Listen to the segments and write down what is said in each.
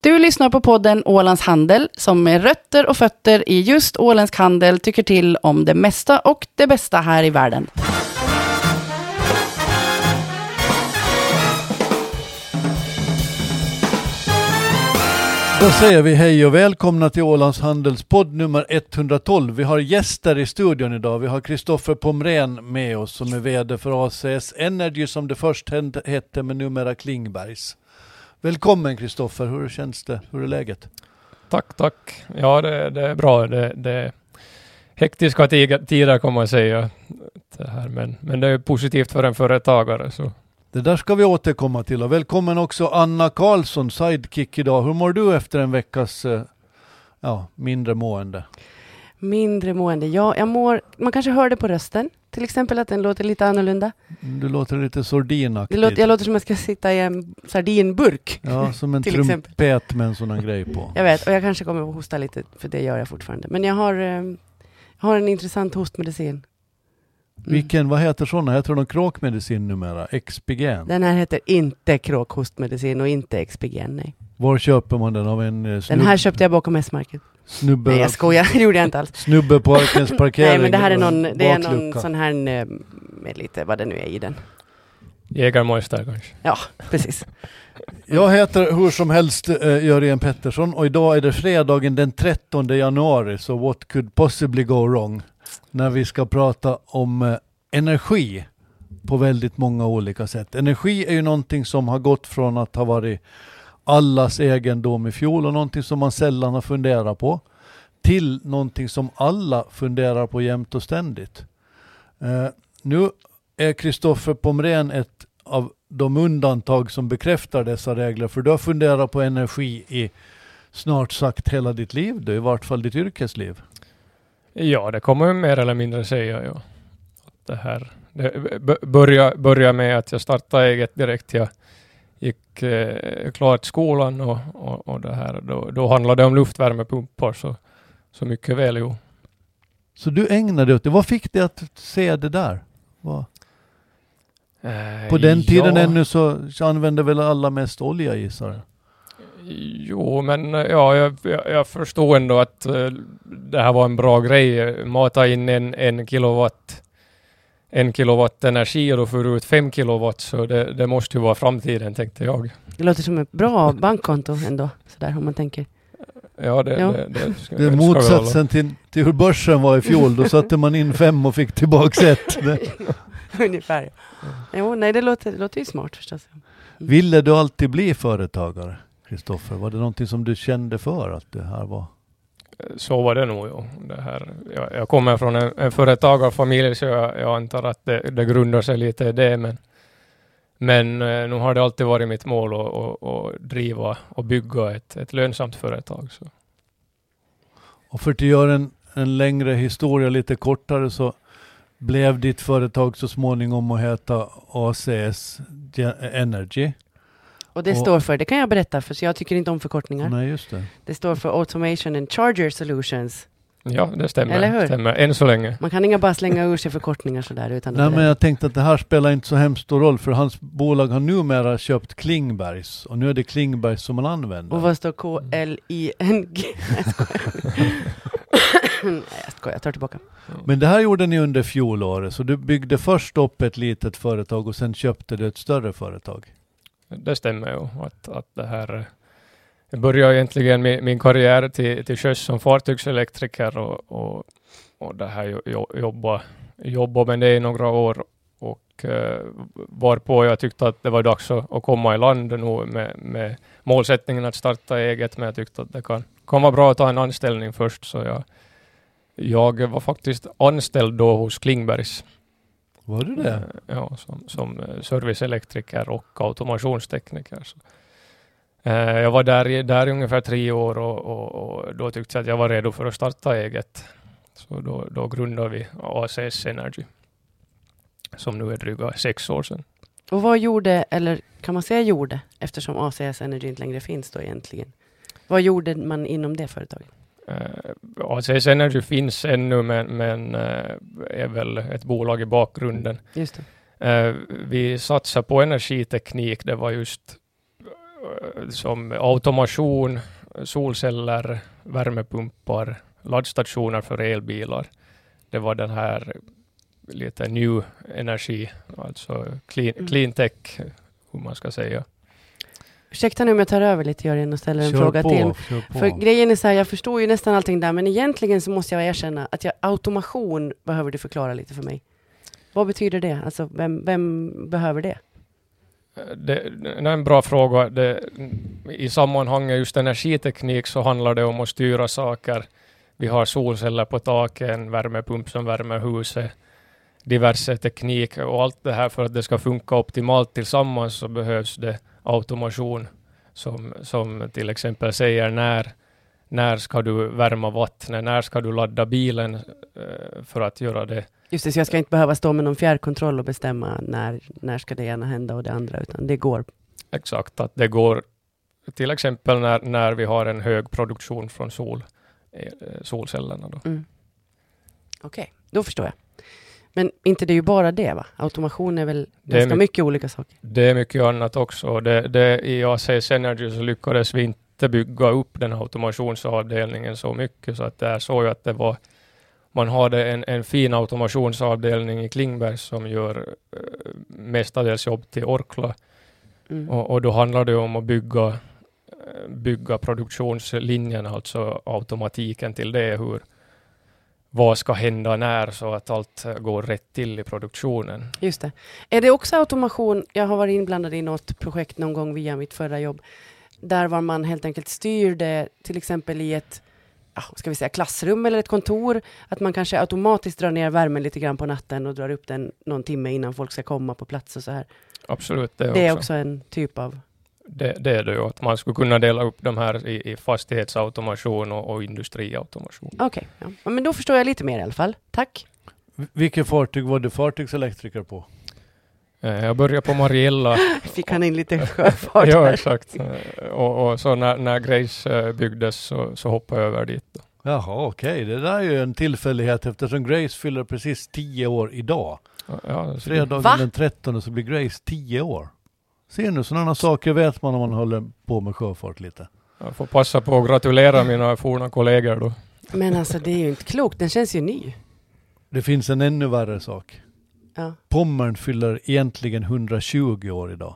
Du lyssnar på podden Ålands Handel som med rötter och fötter i just åländsk handel tycker till om det mesta och det bästa här i världen. Då säger vi hej och välkomna till Ålands Handels podd nummer 112. Vi har gäster i studion idag. Vi har Kristoffer Pomrén med oss som är VD för ACS Energy som det först hette men numera Klingbergs. Välkommen Kristoffer, hur känns det? Hur är läget? Tack, tack. Ja, det, det är bra. Det, det hektiska tider kan man säga. Det här, men, men det är positivt för en företagare. Så. Det där ska vi återkomma till. Och välkommen också Anna Karlsson, sidekick idag. Hur mår du efter en veckas eh, ja, mindre mående? Mindre mående? Ja, jag mår... Man kanske hör det på rösten. Till exempel att den låter lite annorlunda. Du låter lite sordinaktig. Låter, jag låter som att jag ska sitta i en sardinburk. Ja, som en trumpet med en sån grej på. Jag vet, och jag kanske kommer att hosta lite, för det gör jag fortfarande. Men jag har, eh, har en intressant hostmedicin. Mm. Vilken, vad heter sådana? Heter de kråkmedicin numera? Expigen? Den här heter inte kråkhostmedicin och inte Expigen, nej. Var köper man den? Av en eh, Den här köpte jag bakom S-market. Snubbe... Nej jag skojar, det gjorde jag inte alls. Snubbe på Arkens parkering. Nej men det här är någon, det är någon sån här eh, med lite vad det nu är i den. Jägarmeister kanske? Ja, precis. Jag heter hur som helst uh, Jörgen Pettersson och idag är det fredagen den 13 januari, så what could possibly go wrong? När vi ska prata om uh, energi på väldigt många olika sätt. Energi är ju någonting som har gått från att ha varit allas egendom i fjol och någonting som man sällan har funderat på till någonting som alla funderar på jämt och ständigt. Eh, nu är Kristoffer Pomrén ett av de undantag som bekräftar dessa regler, för du har funderat på energi i snart sagt hela ditt liv, du, i vart fall ditt yrkesliv. Ja, det kommer mer eller mindre säga, ja. Det här det började, börja med att jag startade eget direkt. Jag gick eh, klart skolan och, och, och det här, då, då handlade det om luftvärmepumpar så, så mycket väl jo. Så du ägnade dig åt det. Vad fick dig att se det där? Vad? Eh, På den tiden ja. ännu så använde väl alla mest olja gissar Jo, men ja, jag, jag, förstod ändå att uh, det här var en bra grej. Mata in en, en kilowatt en kilowatt energi och då får du ut fem kilowatt, så det, det måste ju vara framtiden, tänkte jag. Det låter som ett bra bankkonto ändå, sådär om man tänker. Ja, det, ja. det, det, det är motsatsen till, till hur börsen var i fjol. Då satte man in fem och fick tillbaks ett. Ungefär. Jo, nej, det låter, det låter ju smart förstås. Mm. Ville du alltid bli företagare, Kristoffer? Var det någonting som du kände för att det här var? Så var det nog. Ja. Det här, jag, jag kommer från en, en företagarfamilj, så jag, jag antar att det, det grundar sig lite i det. Men, men eh, nu har det alltid varit mitt mål att, att, att driva och bygga ett, ett lönsamt företag. Så. Och för att göra en, en längre historia lite kortare så blev ditt företag så småningom att heta ACS Energy. Och det och, står för, det kan jag berätta, för jag tycker inte om förkortningar. Nej, just det. Det står för Automation and Charger Solutions. Ja, det stämmer. Eller hur? stämmer. Än så länge. Man kan inga bara slänga ur sig förkortningar sådär. Utan Nej, men jag tänkte att det här spelar inte så hemskt stor roll, för hans bolag har numera köpt Klingbergs, och nu är det Klingbergs som man använder. Och vad står K-L-I-N-G? Nej, jag skojar, jag tar tillbaka. Men det här gjorde ni under fjolåret, så du byggde först upp ett litet företag och sen köpte du ett större företag? Det stämmer ju att, att det här eh, jag började egentligen min, min karriär till, till sjöss som fartygselektriker och, och, och det här jobba, jobba med det i några år och eh, varpå jag tyckte att det var dags att, att komma i land nu med, med målsättningen att starta eget, men jag tyckte att det kan, kan vara bra att ta en anställning först, så jag, jag var faktiskt anställd då hos Klingbergs. Var du det? Eh, ja, som, som eh, serviceelektriker och automationstekniker. Så. Eh, jag var där, där i ungefär tre år och, och, och, då tyckte jag att jag var redo för att starta eget. Så då, då grundade vi ACS Energy, som nu är dryga sex år sedan. Och vad gjorde, eller kan man säga gjorde, eftersom ACS Energy inte längre finns då egentligen? Vad gjorde man inom det företaget? Uh, ACS Energy finns ännu, men, men uh, är väl ett bolag i bakgrunden. Just uh, vi satsar på energiteknik. Det var just eh, som automation, solceller, värmepumpar, laddstationer för elbilar. Det var den här lite new energi, alltså clean, Mm. clean tech, hur man ska säga. Ursäkta nu om jag tar över lite Jörgen och ställer en Kör fråga på, till. För grejen är så här, jag förstår ju nästan allting där, men egentligen så måste jag erkänna att jag, automation behöver du förklara lite för mig. Vad betyder det? Alltså, vem, vem behöver det? Det, det är en bra fråga. Det, I sammanhanget just energiteknik så handlar det om att styra saker. Vi har solceller på taket, en värmepump som värmer huset, diverse teknik och allt det här för att det ska funka optimalt tillsammans så behövs det automation som, som till exempel säger när, när ska du värma vattnet, när ska du ladda bilen eh, för att göra det Just det, så jag ska inte behöva stå med någon fjärrkontroll och bestämma när, när ska det ena hända och det andra, utan det går. Exakt, att det går till exempel när, när vi har en hög produktion från sol, eh, solcellerna. Då. Mm. Okej, då förstår jag. Men inte det är ju bara det va? Automation är väl Det är ganska my- mycket olika saker. Det är mycket annat också. Det, det, I ACS Energy så lyckades vi inte bygga upp den automationsavdelningen så mycket så att det är så ju att det var man hade en, en fin automationsavdelning i Klingberg som gör eh, mestadels jobb till Orkla Mm. och, och då handlar det om att bygga, eh, bygga produktionslinjen, alltså automatiken till det. Hur, vad ska hända när så att allt går rätt till i produktionen. Just det. Är det också automation? Jag har varit inblandad i något projekt någon gång via mitt förra jobb. Där var man helt enkelt styrde, till exempel i ett ska vi säga, klassrum eller ett kontor. Att man kanske automatiskt drar ner värmen lite grann på natten och drar upp den någon timme innan folk ska komma på plats och så här. Absolut, det, Det är också. också en typ av... Det, det är det ju, att man skulle kunna dela upp de här i, i fastighetsautomation och, och industriautomation. Okej, ja. ja. men då förstår jag lite mer i alla fall. Tack. Vilket fartyg var du fartygselektriker på? Eh, Jag började på Mariella. Fick han in lite sjöfart ja, exakt. Eh, Och, och så när, när Grace eh, byggdes så, så hoppade jag över dit. Då. Jaha, okej. Det där är ju en tillfällighet eftersom Grace fyller precis 10 år idag. Ja, så- Fredagen Va? den 13 så blir Grace 10 år. Ser nu, sådana saker vet man om man håller på med sjöfart lite. Jag får passa på att gratulera mina forna kollegor då. Men alltså det är ju inte klokt, den känns ju ny. Det finns en ännu värre sak. Ja. Pommern fyller egentligen 120 år idag.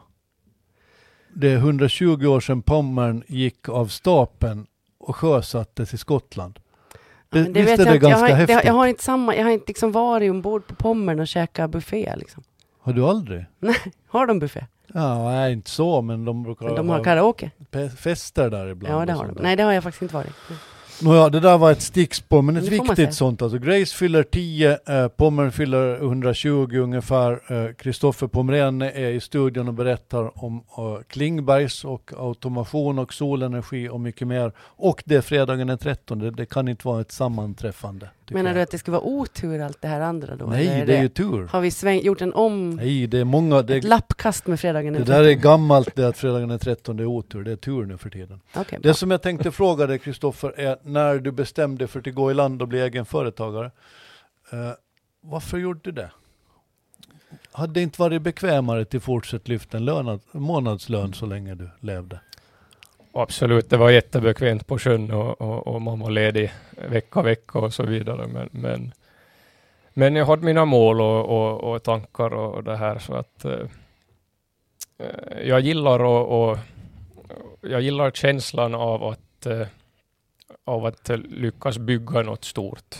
Det är 120 år sedan Pommern gick av stapeln och sjösattes i Skottland. Ja, Det- men det visst vet är jag det inte. jag ganska har, inte- häftigt? Jag har inte samma, jag har inte liksom varit ombord på Pommern och käkat buffé liksom. Har du aldrig? Har de buffé? Ja, nej, inte så, men de brukar Men de ha har karaoke? fester där ibland. Ja, det har de. där. Nej, det har jag faktiskt inte varit. Nåja, det där var ett stickspår, men ett viktigt sånt. Alltså, Grace fyller 10, eh, Pommern fyller 120 ungefär. Kristoffer Pomrén är i studion och berättar om eh, Klingbergs och automation och solenergi och mycket mer. Och det är fredagen den 13. Det, det kan inte vara ett sammanträffande. Menar jag. du att det ska vara otur allt det här andra då? Nej, eller det är ju tur. Har vi sväng, gjort en om... Nej, det är många... Det, ett lappkast med fredagen det den där är 13? gammalt det att fredagen den 13 är otur. Det är tur nu för tiden. Okej, Det bra. som jag tänkte fråga dig Kristoffer är när du bestämde för att gå i land och bli egen företagare. Eh, varför gjorde du det? Hade det inte varit bekvämare till fortsätt lyfta en lönad, månadslön så länge du levde? Absolut, det var jättebekvämt på sjön och, och, och man var ledig vecka, vecka och så vidare. Men, men, men jag hade mina mål och, och, och tankar och, det här så att eh, eh jag gillar och, och jag gillar känslan av att eh, av att lyckas bygga något stort.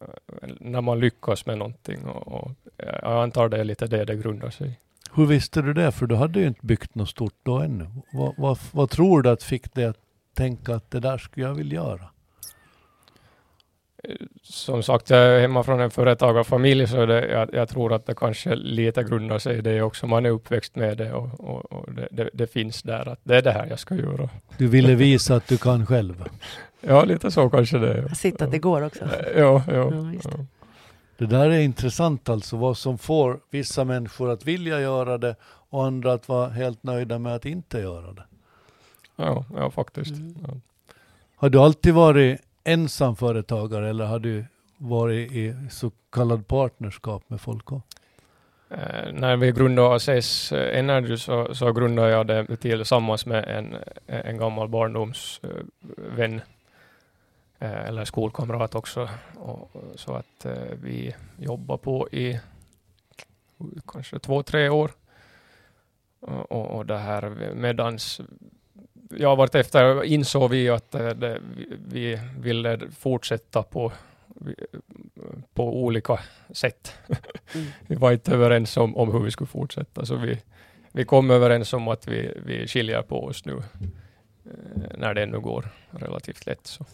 Eh, när man lyckas med någonting och, och jag antar det är lite det det grundar sig i. Hur visste du det? För du hade ju inte byggt något stort då ännu. Vad, vad, vad tror du att fick dig att tänka att det där skulle jag vilja göra? Som sagt, jag är hemma från en företagarfamilj så det, jag, jag tror att det kanske lite grundar sig i det också. Man är uppväxt med det och, och, och det, det, det finns där att det är det här jag ska göra. Du ville visa att du kan själv. Ja, lite så kanske det är. Jag sitter att det går också. Ja, ja. Ja, just det. där är intressant alltså, vad som får vissa människor att vilja göra det och andra att vara helt nöjda med att inte göra det. ja, ja faktiskt. Mm. Ja. Har du alltid varit ensamföretagare eller har du varit i så kallad partnerskap med folk? också? Eh, när vi grundade ACS Energy så, så grundade jag det tillsammans med en, en gammal barndomsvän eh, eller skolkamrat också. Och, så att eh, vi jobbar på i kanske två, tre år. Och, och det här medans ja, vartefter insåg vi att eh, det, vi ville fortsätta på, på olika sätt. Mm. vi var inte överens om, om hur vi skulle fortsätta, så vi, vi kom överens om att vi, vi skiljer på oss nu, eh, när det nu går relativt lätt. Så.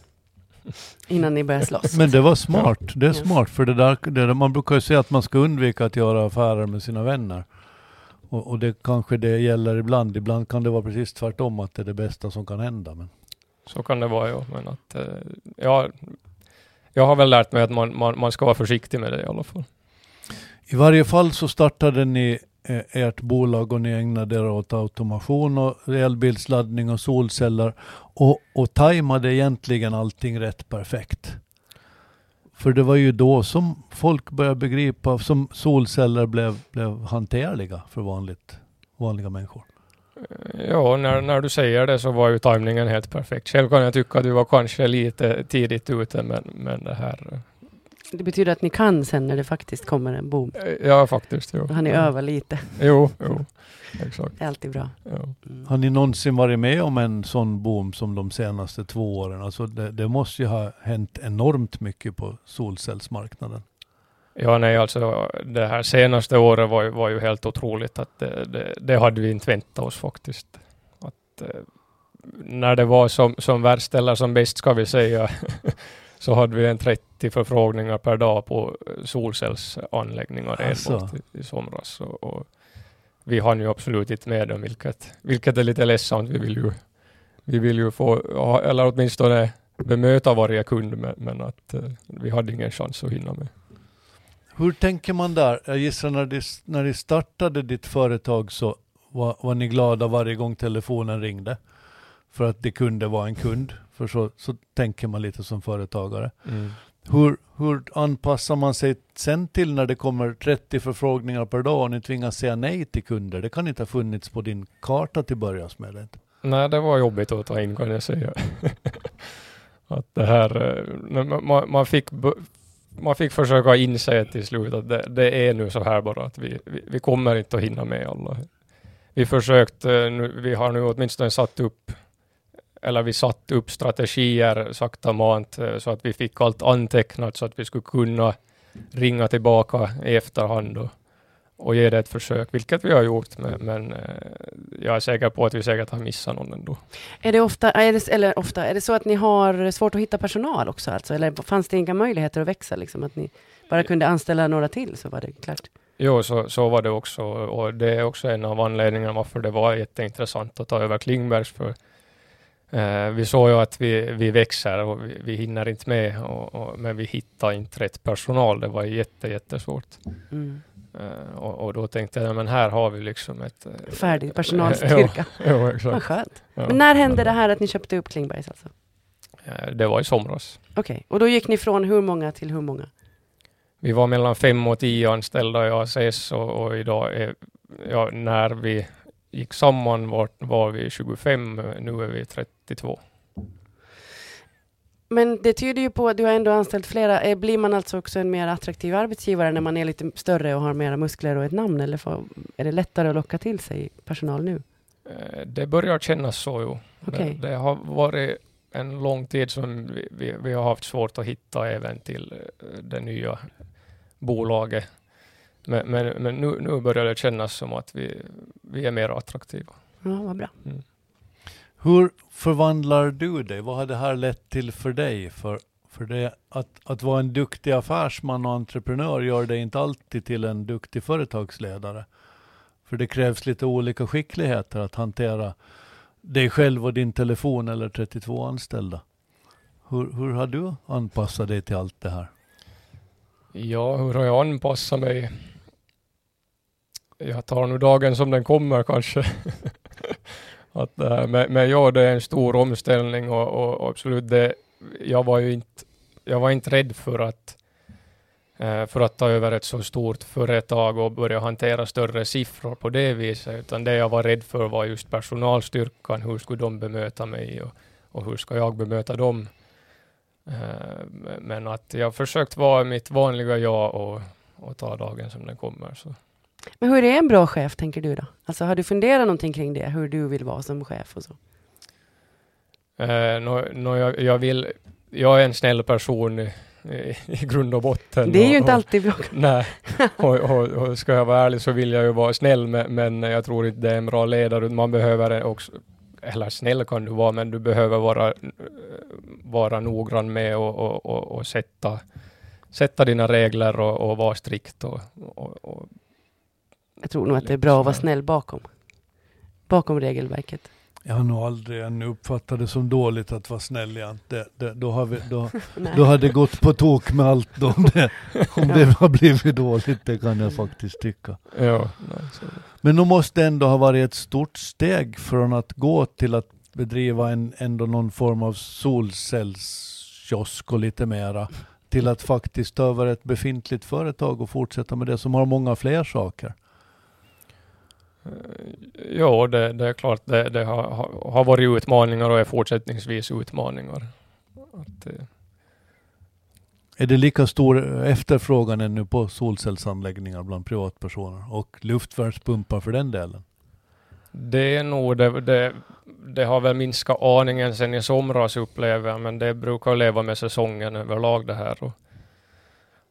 Innan ni börjar slåss. Men det var smart. Det är smart, för det där, det där, man brukar ju säga att man ska undvika att göra affärer med sina vänner. Och, och, det kanske det gäller ibland. Ibland kan det vara precis tvärtom, att det är det bästa som kan hända. Men... Så kan det vara, ja. Men att, eh, ja, jag har väl lärt mig att man, man, man ska vara försiktig med det i alla fall. I varje fall så startade ni eh, ert bolag och ni ägnade er åt automation och elbilsladdning och solceller och, och tajmade egentligen allting rätt perfekt. För det var ju då som folk började begripa, som solceller blev, blev hanterliga för vanligt, vanliga människor. Eh, ja, när, när du säger det så var ju tajmningen helt perfekt. Själv kan jag tycka att du var kanske lite tidigt ute, men, men det här... Eh, det betyder att ni kan sen när det faktiskt kommer en boom? Ja, faktiskt. Jo. Har ni övat lite? Jo, jo. Exakt. Det är alltid bra. Ja. Mm. Har ni någonsin varit med om en sån boom som de senaste två åren? Alltså det, det måste ju ha hänt enormt mycket på solcellsmarknaden. Ja, nej, alltså det här senaste året var, var ju helt otroligt att det, det, det hade vi inte väntat oss faktiskt. Att, eh, när det var som, som värst eller som bäst ska vi säga, så hade vi en 30 förfrågningar per dag på solcellsanläggningar alltså. enbart i, i somras. Och, och vi har ju absolut inte med dem, vilket, vilket är lite ledsamt. Vi vill ju, vi vill ju få, eller åtminstone bemöta varje kund, men, men att uh, vi hade ingen chans att hinna med. Hur tänker man där? Jag gissar när ni, när ni startade ditt företag så var, var ni glada varje gång telefonen ringde. För att det kunde vara en kund. För så, så tänker man lite som företagare. Mm. Hur, hur anpassar man sig sen till när det kommer 30 förfrågningar per dag och ni tvingas säga nej till kunder? Det kan inte ha funnits på din karta till början med. Det. Nej, det var jobbigt att ta in kan jag säga. att det här, eh, man, man, fick, man fick försöka inse till slut att det, det, är nu så här bara att vi, vi, vi kommer inte att hinna med alla. Vi försökt, nu, vi har nu åtminstone satt upp eller vi satte upp strategier sakta mant eh, så att vi fick allt antecknat så att vi skulle kunna ringa tillbaka i efterhand och, och ge det ett försök, vilket vi har gjort, men, men eh, jag är säker på att vi säkert har missat någon ändå. Är det ofta, är det, eller ofta, är det så att ni har svårt att hitta personal också, alltså? eller fanns det inga möjligheter att växa, liksom, att ni bara kunde anställa några till så var det klart? Jo, så, så var det också, och det är också en av anledningarna varför det var jätteintressant att ta över Klingbergs, för Uh, vi såg ju att vi, vi växer och vi, vi hinner inte med, och, och, men vi hittar inte rätt personal. Det var jätte, jättesvårt. Mm. Uh, och, och, då tänkte jag, men här har vi liksom ett... Uh, Färdig personalstyrka. jo, exakt. Vad skönt. Ja. Men när hände det här att ni köpte upp Klingbergs alltså? det var i somras. Okej, okay. och då gick ni från hur många till hur många? Vi var mellan fem och tio anställda i ACS och, och idag är, ja, när vi gick samman var, var vi 25, nu är vi 32. Men det tyder ju på att du har ändå anställt flera. Eh, blir man alltså också en mer attraktiv arbetsgivare när man är lite större och har mera muskler och ett namn? Eller får, är det lättare att locka till sig personal nu? Eh, det börjar kännas så, jo. Okay. Det, det, har varit en lång tid som vi, vi, vi, har haft svårt att hitta även till eh, det nya bolaget. Men, men, men nu, nu börjar det kännas som att vi, vi är mer attraktiva. Ja, vad bra. Mm. Hur förvandlar du dig? Vad har det här lett till för dig? För, för det, att, att vara en duktig affärsman och entreprenör gör dig inte alltid till en duktig företagsledare. För det krävs lite olika skickligheter att hantera dig själv och din telefon eller 32 anställda. Hur, hur har du anpassat dig till allt det här? Ja, hur har jag anpassat mig? jag tar nu dagen som den kommer kanske. att, eh, men, men ja, det är en stor omställning och, och, och, absolut, det, jag var ju inte, jag var inte rädd för att eh, för att ta över ett så stort företag och börja hantera större siffror på det viset, utan det jag var rädd för var just personalstyrkan, hur skulle de bemöta mig och, och hur ska jag bemöta dem? Eh, men att jag försökt vara mitt vanliga jag och, och ta dagen som den kommer. Så. Men hur är en bra chef, tänker du då? Alltså har du funderat någonting kring det, hur du vill vara som chef och så? Eh, no, no, jag, jag, vill, jag är en snäll person i, i, i grund och botten. Det är ju och, inte och, alltid bra. Nej, och, och, och ska jag vara ärlig så vill jag ju vara snäll, men, men jag tror inte det är en bra ledare. Man behöver också, eller snäll kan du vara, men du behöver vara, vara noggrann med och, och, sätta, sätta dina regler och, vara strikt. Och, Jag tror nog att det är bra att vara snäll bakom. Bakom regelverket. Jag har nog aldrig ännu uppfattat det som dåligt att vara snäll igen. Det, det, då, har vi, då, då har det gått på tok med allt då, om det, om det har blivit dåligt, det kan jag faktiskt tycka. ja. Men då måste det ändå ha varit ett stort steg från att gå till att bedriva en, ändå någon form av solcellskiosk och lite mera, till att faktiskt ta över ett befintligt företag och fortsätta med det som har många fler saker. Ja, det, det är klart det, det har, har- varit utmaningar och är fortsättningsvis utmaningar. Att, eh, Är det lika stor efterfrågan ännu på solcellsanläggningar bland privatpersoner och luftvärnspumpar för den delen? Det är nog, det, det, det har väl minskat aningen sen i somras upplever jag, men det brukar leva med säsongen överlag det här. Och,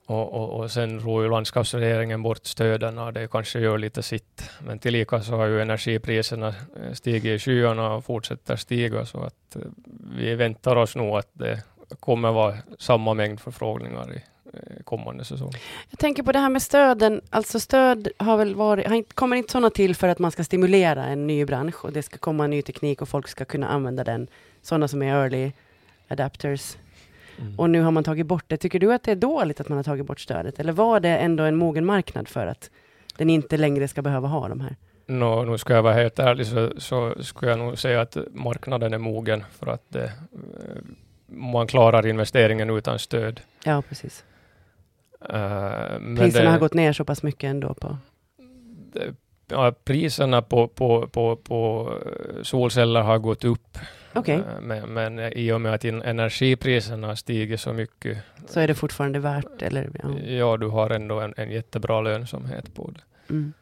och, och, och sen ror ju landskapsregeringen bort stöden och det kanske gör lite sitt. Men tillika så har ju energipriserna eh, stigit i skyarna och fortsätter stiga så att eh, vi väntar oss nog att det kommer vara samma mängd förfrågningar i eh, kommande säsong. Jag tänker på det här med stöden. Alltså stöd har väl varit, har inte, kommer inte sådana till för att man ska stimulera en ny bransch och det ska komma ny teknik och folk ska kunna använda den. Sådana som är early adapters. Och nu har man tagit bort det. Tycker du att det är dåligt att man har tagit bort stödet? Eller var det ändå en mogen marknad för att den inte längre ska behöva ha de här? Nå, nu ska jag vara helt ärlig så, så skulle jag nog säga att marknaden är mogen för att eh, man klarar investeringen utan stöd. Ja, precis. Men Priserna det, har gått ner så pass mycket ändå på... det, ja, priserna på, på, på, på solceller har gått upp. Okej, Eh, men, men i och med att energipriserna har stigit så mycket, så är det fortfarande värt, eller? Ja. ja, du har ändå en, en jättebra lönsamhet på det. Mm.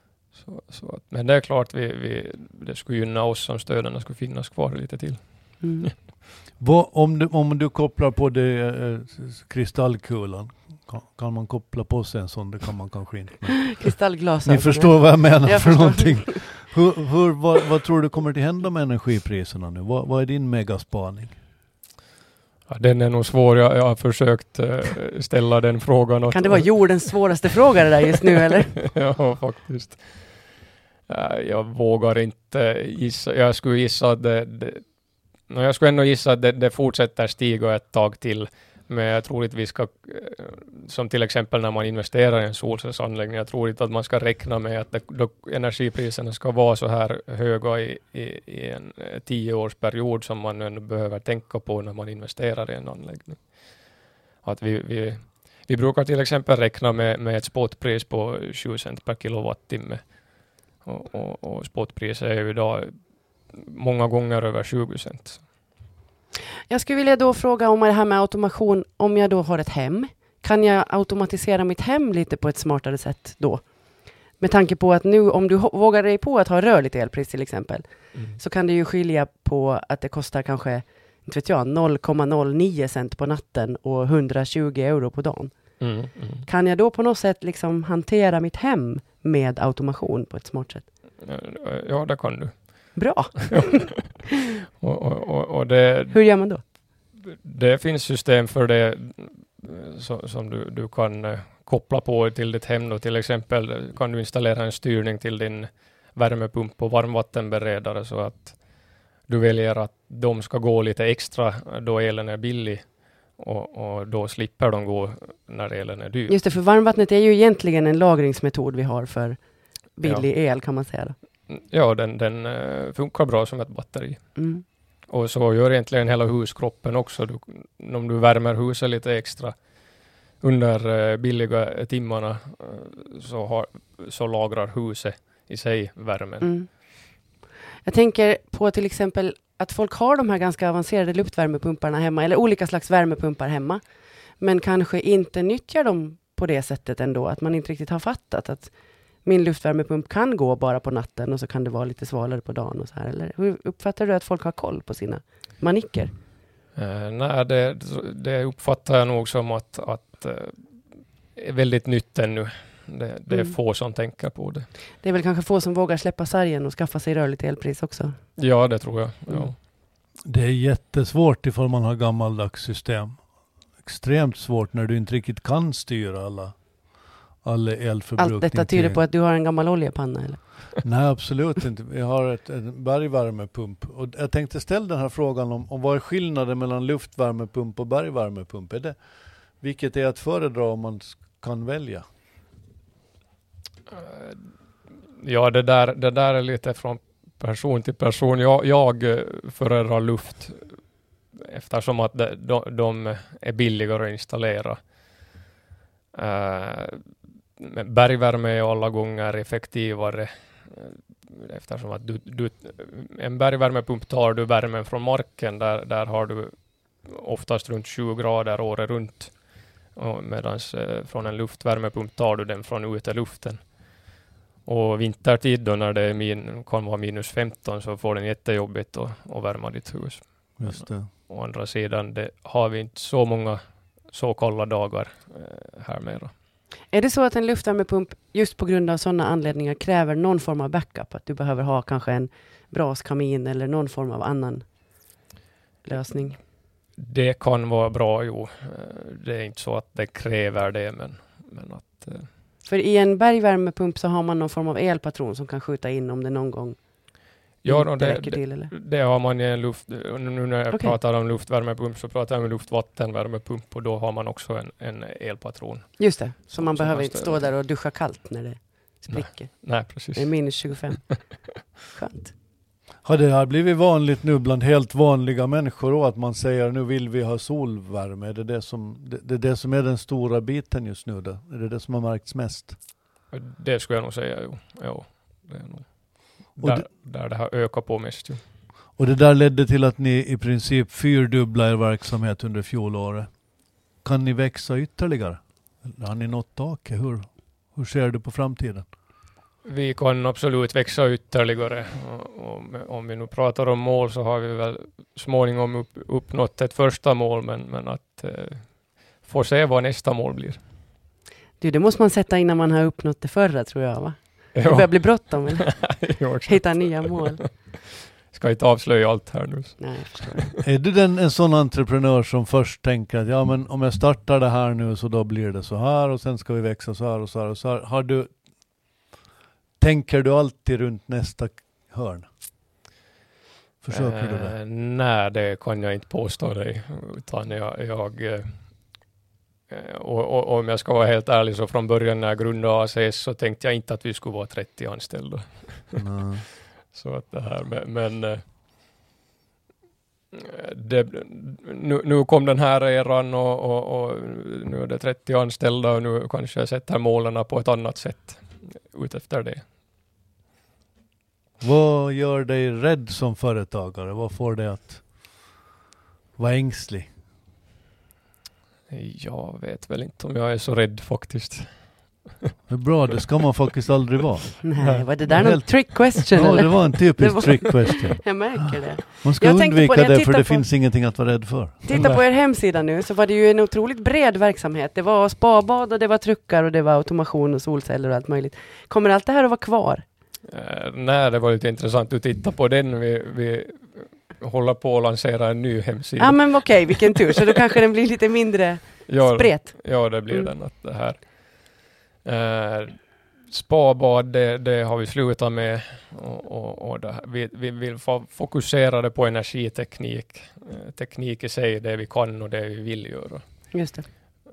Så, så att, men det är klart, vi, vi, det skulle gynna oss om stöden skulle finnas kvar lite till. Mm. Vad, om, du, om du kopplar på det, eh, kristallkulan, kan, kan man koppla på sig en sån? Det kan man kanske inte. Kristallglasögon. ni förstår vad jag menar Jag för förstår. någonting. Hur, hur, vad, vad tror du kommer att hända med energipriserna nu? Vad, vad är din megaspaning? Ja, den är nog svår. Jag, jag har försökt eh, ställa den frågan. åt- Kan det vara jordens svåraste fråga det där just nu, eller? ja, faktiskt. Ja, jag vågar inte gissa. Jag skulle gissa att det, det jag skulle ändå gissa att det, det fortsätter stiga ett tag till. Men jag tror inte vi ska, eh, som till exempel när man investerar i en solcellsanläggning, jag tror inte att man ska räkna med att det, då energipriserna ska vara så här höga i, i, i en eh, tioårsperiod som man ändå behöver tänka på när man investerar i en anläggning. Att vi, vi, vi brukar till exempel räkna med, med ett spotpris på 7 cent per kilowattimme. Och, och, och spotpriset är ju idag många gånger över 20 cent. Jag skulle vilja då fråga om det här med automation. Om jag då har ett hem, kan jag automatisera mitt hem lite på ett smartare sätt då? Med tanke på att nu, om du vågar dig på att ha rörligt elpris till exempel, så kan det ju skilja på att det kostar kanske, inte vet jag, 0,09 cent på natten och 120 euro på dagen. Mm, mm. Kan jag då på något sätt liksom hantera mitt hem med automation på ett smart sätt? Ja, det kan du. Bra! Och, och, och, det, Hur gör man då? det finns system för det eh, så, som du, du kan eh, koppla på till ditt hem. Då. Till exempel eh, kan du installera en styrning till din värmepump och varmvattenberedare så att du väljer att de ska gå lite extra då elen är billig och, och då slipper de gå när elen är dyr. Just det, för varmvattnet är ju egentligen en lagringsmetod vi har för billig el kan man säga. Ja, den, den eh, funkar bra som ett batteri. Mm. Och så gör egentligen hela huskroppen också. Du, om du värmer huset lite extra under eh, billiga timmarna eh, så, har, så lagrar huset i sig värmen. Mm. Jag tänker på till exempel att folk har de här ganska avancerade luftvärmepumparna hemma, eller olika slags värmepumpar hemma, men kanske inte nyttjar dem på det sättet ändå, att man inte riktigt har fattat att min luftvärmepump kan gå bara på natten och så kan det vara lite svalare på dagen och så här, eller hur uppfattar du att folk har koll på sina manicker? Eh, nej, det, det uppfattar jag nog som att, att eh, är väldigt nytt ännu. Det, det är Mm. få som tänker på det. Det är väl kanske få som vågar släppa sargen och skaffa sig rörligt elpris också. Ja, det tror jag. Mm. Ja. Det är jättesvårt ifall man har gammaldags system. Extremt svårt när du inte riktigt kan styra alla, elförbrukning. Allt detta tyder till- på att du har en gammal oljepanna, eller? Nej, absolut inte. Vi har ett, en bergvärmepump. Och jag tänkte ställa den här frågan om, om vad är skillnaden mellan luftvärmepump och bergvärmepump? Är det, vilket är att föredra om man kan välja? Eh, Ja, det där, det där är lite från person till person. Jag, jag eh, föredrar luft eftersom att de, de, de är billigare att installera. Men bergvärme är alla gånger effektivare eh, eftersom att du, du, en bergvärmepump tar du värmen från marken, där, där har du oftast runt 20 grader året runt. Medan eh, från en luftvärmepump tar du den från uteluften. Och vintertid då när det är min, kan vara minus 15 så får den jättejobbigt att, att värma ditt hus. Just det. Å andra sidan det har vi inte så många så kalla dagar eh, här mera. Är det så att en luftvärmepump just på grund av sådana anledningar kräver någon form av backup? Att du behöver ha kanske en braskamin eller någon form av annan lösning? Det kan vara bra, jo. Eh, Det är inte så att det kräver det, men, men att eh, För i en bergvärmepump så har man någon form av elpatron som kan skjuta in om det någon gång Ja, inte då, det, räcker det, till. Eller? det har man i en luft... Nu när jag Okej. pratar om luftvärmepump så pratar jag om luftvattenvärmepump och då har man också en, en elpatron. Just det, så Som- man som behöver inte stå där och duscha kallt när det spricker. Nej, precis. Det är minus 25. Skönt. Har det här blivit vanligt nu bland helt vanliga människor då, att man säger nu vill vi ha solvärme? Är det det som, det, det, är det som är den stora biten just nu? Då? Är det det som har märkts mest? Det skulle jag nog säga, jo. jo det är nog Och där, det- där det har ökat på mest. Ju. Och det där ledde till att ni i princip fyrdubbla er verksamhet under fjolåret. Kan ni växa ytterligare? Har ni nått taket? Hur, hur ser du på framtiden? Vi kan absolut växa ytterligare. Med- om vi nu pratar om mål så har vi väl småningom upp, uppnått ett första mål, men, men att eh, få se vad nästa mål blir. Du, det måste man sätta innan man har uppnått det förra tror jag va? Det börjar bli bråttom. eller? Hitta nya mål. Ska inte avslöja allt här nu. Nej. Är du den, en sån entreprenör som först tänker att ja men om jag startar det här nu så då blir det så här och sen ska vi växa så här och så här och så här. Har du, tänker du alltid runt nästa hörn? Försöker du det? Eh, nej, det kan jag inte påstå dig. Utan jag, jag eh, och, och, och om jag ska vara helt ärlig så från början när jag grundade ACS så tänkte jag inte att vi skulle vara 30 anställda. Nej. Så att det här, men, men eh, det, nu, nu kom den här eran och, och, och nu är det 30 anställda och nu kanske jag sätter målen på ett annat sätt utefter det. Vad gör dig rädd som företagare? Vad får dig att vara ängslig? Jag vet väl inte om jag är så rädd faktiskt. Bra, det ska man faktiskt aldrig vara. Nej, var det där någon Helt- trick question Ja, det var en typisk var- trick question. Jag märker det. Man ska Jag tänkte på undvika det, för det på- finns ingenting att vara rädd för. Titta på er hemsida nu så var det ju en otroligt bred verksamhet. Det var spabad och det var truckar och det var automation och solceller och allt möjligt. Kommer allt det här att vara kvar? Eh, nej, det var lite intressant att titta på den. Vi, vi håller på att lansera en ny hemsida. Ja men okej, vilken tur. Så då kanske den blir lite mindre ja, spret. ja, det blir Mm. den. Att det här. Eh, spabad, det, det har vi slutat med. Och, och, och. Vi, vi vill fo- fokusera det på energiteknik. Eh, teknik i sig, det vi kan och det vi vill göra. Just det.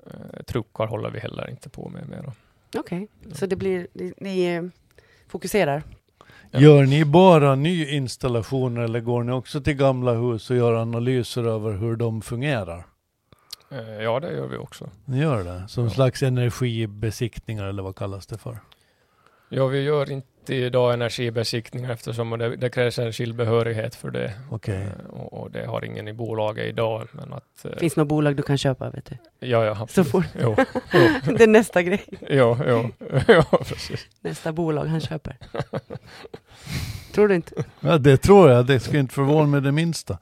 Eh, truckar håller vi heller inte på med mera. Okej, så det blir, ni, ni eh, fokuserar. Gör ni bara nyinstallationer eller går ni också till gamla hus och gör analyser över hur de fungerar? Eh, Ja, det gör vi också. Ni gör det? Som Ja. slags energibesiktningar eller vad kallas det för? Ja, vi gör inte idag energibesiktningar eftersom det, det krävs en skild behörighet för det. Okej. Eh, Och, och det har ingen i bolaget idag. Men att, eh, Finns något bolag du kan köpa, vet du? ja, ja, Så fort. Jo, jo, Det är nästa grej. jo, jo, jo, precis. Nästa bolag han köper. Tror du inte? Ja, det tror jag. Det ska inte förvåna mig det minsta.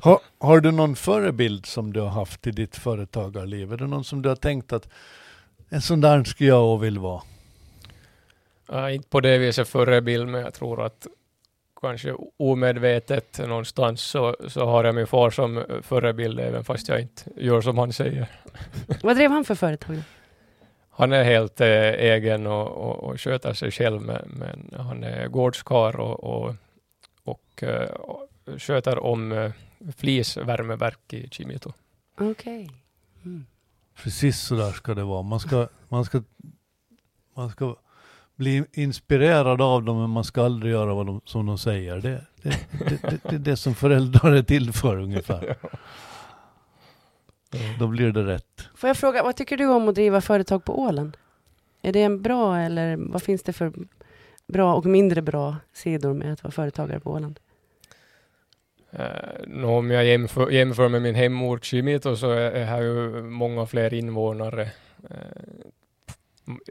Har, har du någon förebild som du har haft i ditt företagarliv? Är det någon som du har tänkt att en sån där ska jag och vill vara? Uh, inte på det viset förebild, men jag tror att kanske omedvetet någonstans så, så har jag min far som förebild, även fast jag inte gör som han säger. Vad drev han för företag? Han är helt eh, egen och, och, och sköter sig själv, men, men han är gårdskar och, och, och eh, sköter om eh, flisvärmeverk i Kimito. Okej. Mm. Precis så där ska det vara. Man ska, man ska, man ska bli inspirerad av dem, men man ska aldrig göra vad de, som de säger. Det, det, det, det, det är det som föräldrar är till för ungefär. Då blir det rätt. Får jag fråga, vad tycker du om att driva företag på Åland? Är det en bra eller vad finns det för bra och mindre bra sidor med att vara företagare på Åland? Uh, nå, om jag jämför, jämför med min hemort Kimito så är, är här ju många fler invånare. Eh,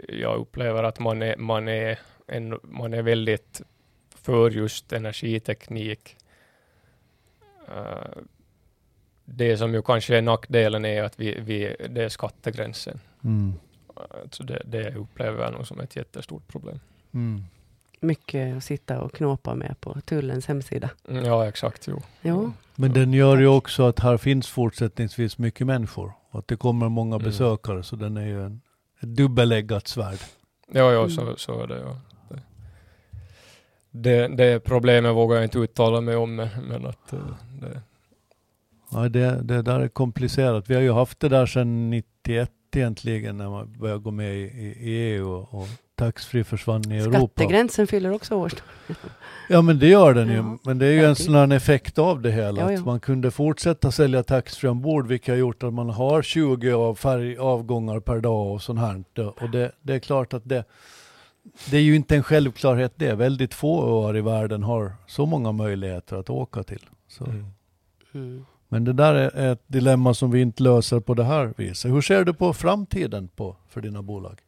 jag upplever att man är, man är, en, man är väldigt för just energiteknik. Eh, det som ju kanske är nackdelen är att vi, vi, det är skattegränsen. Mm. Alltså det, det upplever jag nog som ett jättestort problem. Mm. Mycket att sitta och knåpa med på tullens hemsida. Mm, Ja, exakt. Jo. Jo, Men den gör ju också att här finns fortsättningsvis mycket människor. Och att det kommer många Mm. besökare, så den är ju en, ett dubbeleggat svärd. Ja, ja Mm. så, så är det. Ja. Det, det, det problemet vågar jag inte uttala mig om, men, men att eh, det, Ja, det, det där är komplicerat. Vi har ju haft det där sedan 91 egentligen, när man började gå med i, i EU och, och taxfree försvann i Europa. skattegränsen fyller också år. Ja men det gör den ju. Ja, Men det är ju en sån här effekt av det hela. Ja, ja. Att man kunde fortsätta sälja taxfree ombord vilket har gjort att man har 20 av färg, avgångar per dag och sånt här. Och det, det är klart att det, det är ju inte en självklarhet det. Väldigt få öar i världen har så många möjligheter att åka till. Så. Mm. Men det där är ett dilemma som vi inte löser på det här viset. Hur ser du på framtiden på, för dina bolag?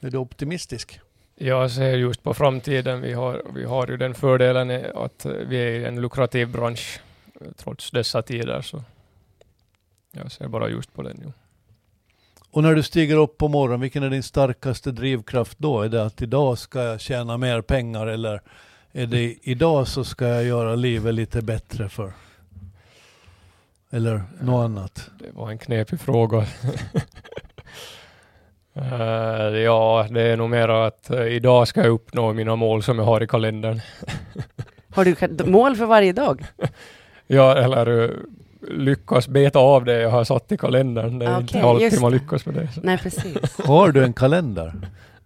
Är du optimistisk? Jag ser just på framtiden. Vi har, vi har ju den fördelen att vi är i en lukrativ bransch trots dessa tider. Så jag ser bara just på den. Jo. Och när du stiger upp på morgonen, vilken är din starkaste drivkraft då? Är det att idag ska jag tjäna mer pengar eller är det idag så ska jag göra livet lite bättre för? Eller något annat? Det var en knepig fråga. Eh, ja, det är nog mer att eh, idag ska jag uppnå mina mål som jag har i kalendern. Har du mål för varje dag? Ja, eller eh, lyckas beta av det jag har satt i kalendern. Det är Ah, inte alltid man lyckas med det. Så. Nej, precis. Har du en kalender?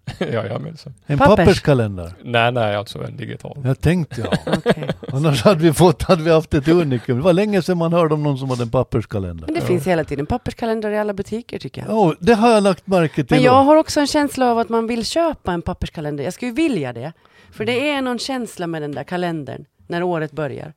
ja, ja, men så. En Pappers. papperskalender? Nej, nej, alltså en digital. Jag tänkte ja. Okej. Annars hade vi fått, hade vi haft ett unikum. Det var länge sedan man hörde om någon som hade en papperskalender. Men det Ja. finns hela tiden papperskalendrar i alla butiker tycker jag. Ja, det har jag lagt märke till. Men då. jag har också en känsla av att man vill köpa en papperskalender. Jag skulle vilja det. För det är någon känsla med den där kalendern när året börjar.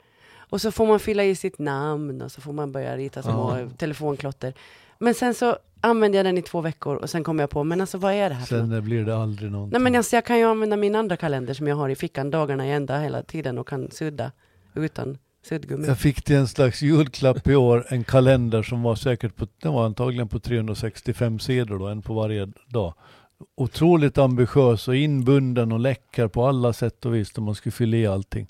Och så får man fylla i sitt namn och så får man börja rita små Ja. telefonklotter. Men sen så använder jag den i två veckor och sen kommer jag på, men alltså vad är det här? Sen blir det aldrig någonting. Nej men alltså, jag kan ju använda min andra kalender som jag har i fickan dagarna i ända hela tiden och kan sudda utan suddgummi. Jag fick till en slags julklapp i år, en kalender som var säkert på, den var antagligen på 365 sidor då, en på varje dag. Otroligt ambitiös och inbunden och läcker på alla sätt och vis där man skulle fylla i allting.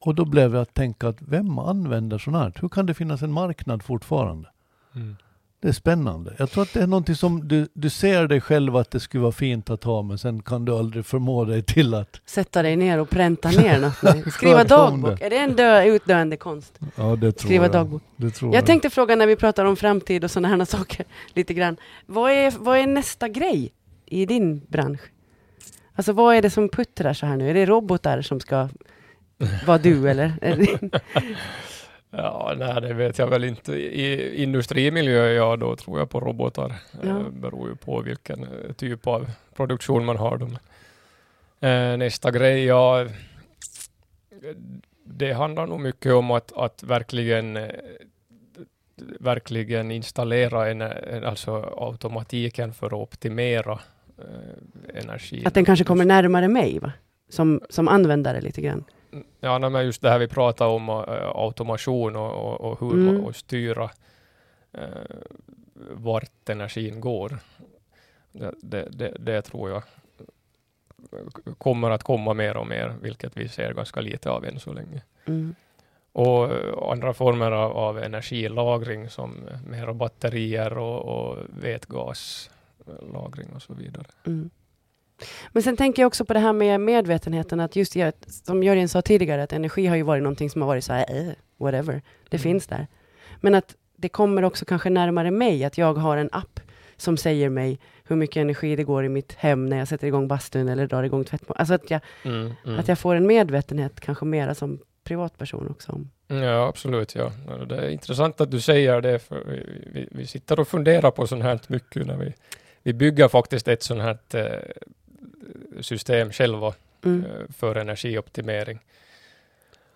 Och då blev jag att tänka att vem använder sånt här? Hur kan det finnas en marknad fortfarande? Mm. Det är spännande. Jag tror att det är någonting som du, du ser dig själv att det skulle vara fint att ha men sen kan du aldrig förmå dig till att Sätta dig ner och pränta ner något. Skriva dagbok. det. Är det en dö, utdöende konst? Ja, det tror Skriva jag. dagbok. Det tror Jag tänkte fråga när vi pratar om framtid och sådana här saker lite grann. Vad är, vad är nästa grej i din bransch? Alltså vad är det som puttrar så här nu? Är det robotar som ska vara du eller? Det- Ja, nej, det vet jag väl inte. I industrimiljö, ja, då tror jag på robotar. Ja. Eh, beror ju på vilken eh, typ av produktion man har. Dem. Eh, nästa grej, ja, det handlar nog mycket om att, att verkligen verkligen installera en, alltså automatiken för att optimera eh, energin. Att den kanske kommer närmare mig, va? Som, som användare lite grann. Ja, men just det här vi pratar om, uh, automation och, och, och hur Mm. och styra uh, vart energin går. Det, det, det, det tror jag kommer att komma mer och mer, vilket vi ser ganska lite av än så länge. Mm. Och uh, andra former av, av energilagring som mera batterier och, och vätgaslagring och så vidare. Mm. Men sen tänker jag också på det här med medvetenheten, att just det, som Jörgen sa tidigare, att energi har ju varit någonting som har varit så här, eh, whatever, det Mm. finns där. Men att det kommer också kanske närmare mig, att jag har en app som säger mig hur mycket energi det går i mitt hem när jag sätter igång bastun eller drar igång tvättmaskinen. Alltså att jag, Mm, mm. att jag får en medvetenhet kanske mera som privatperson också. Ja, absolut. Ja. Ja, Det är intressant att du säger det, för vi, vi, vi sitter och funderar på sånt här mycket när vi, vi bygger faktiskt ett sånt här eh, system själva Mm. eh, för energioptimering.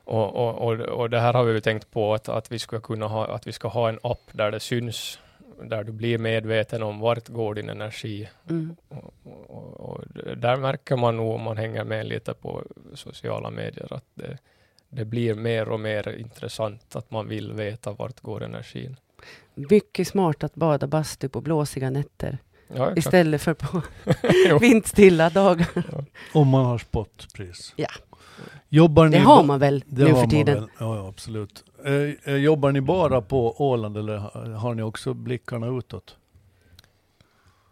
Och, och, och, och det här har vi ju tänkt på att, att vi ska kunna ha, att vi ska ha en app där det syns, där du blir medveten om vart går din energi. Mm. Och, där märker man nog om man hänger med lite på sociala medier att det, det blir mer och mer intressant att man vill veta vart går energin. Mycket smart att bada bastu på blåsiga nätter Ja, istället för på vindstilla dagar. Om man har spotpris. Ja. Jobbar ni Det har man väl det nu för tiden? Ja, ja, absolut. Eh, eh, jobbar ni bara på Åland eller har- ni också blickarna utåt?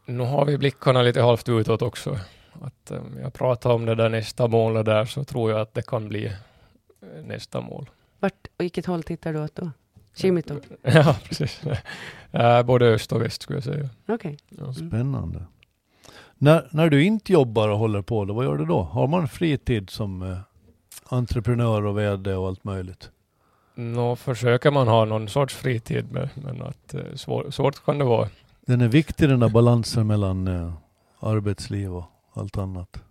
Nu har vi blickarna lite halvt utåt också. Att, um, jag pratar om det där nästa mål där så tror jag att det kan bli eh, nästa mål. Vart, och vilket håll tittar du åt då? Kimito? Ja, precis. Eh, både öst och väst skulle jag säga. Okej. Ja. Spännande. När, när du inte jobbar och håller på, då, vad gör du då? Har man fritid som eh, entreprenör och vd och allt möjligt? Nå försöker man ha någon sorts fritid med, men att eh, svår, svårt kan det vara. Den är viktig den där balansen mellan eh, arbetsliv och allt annat.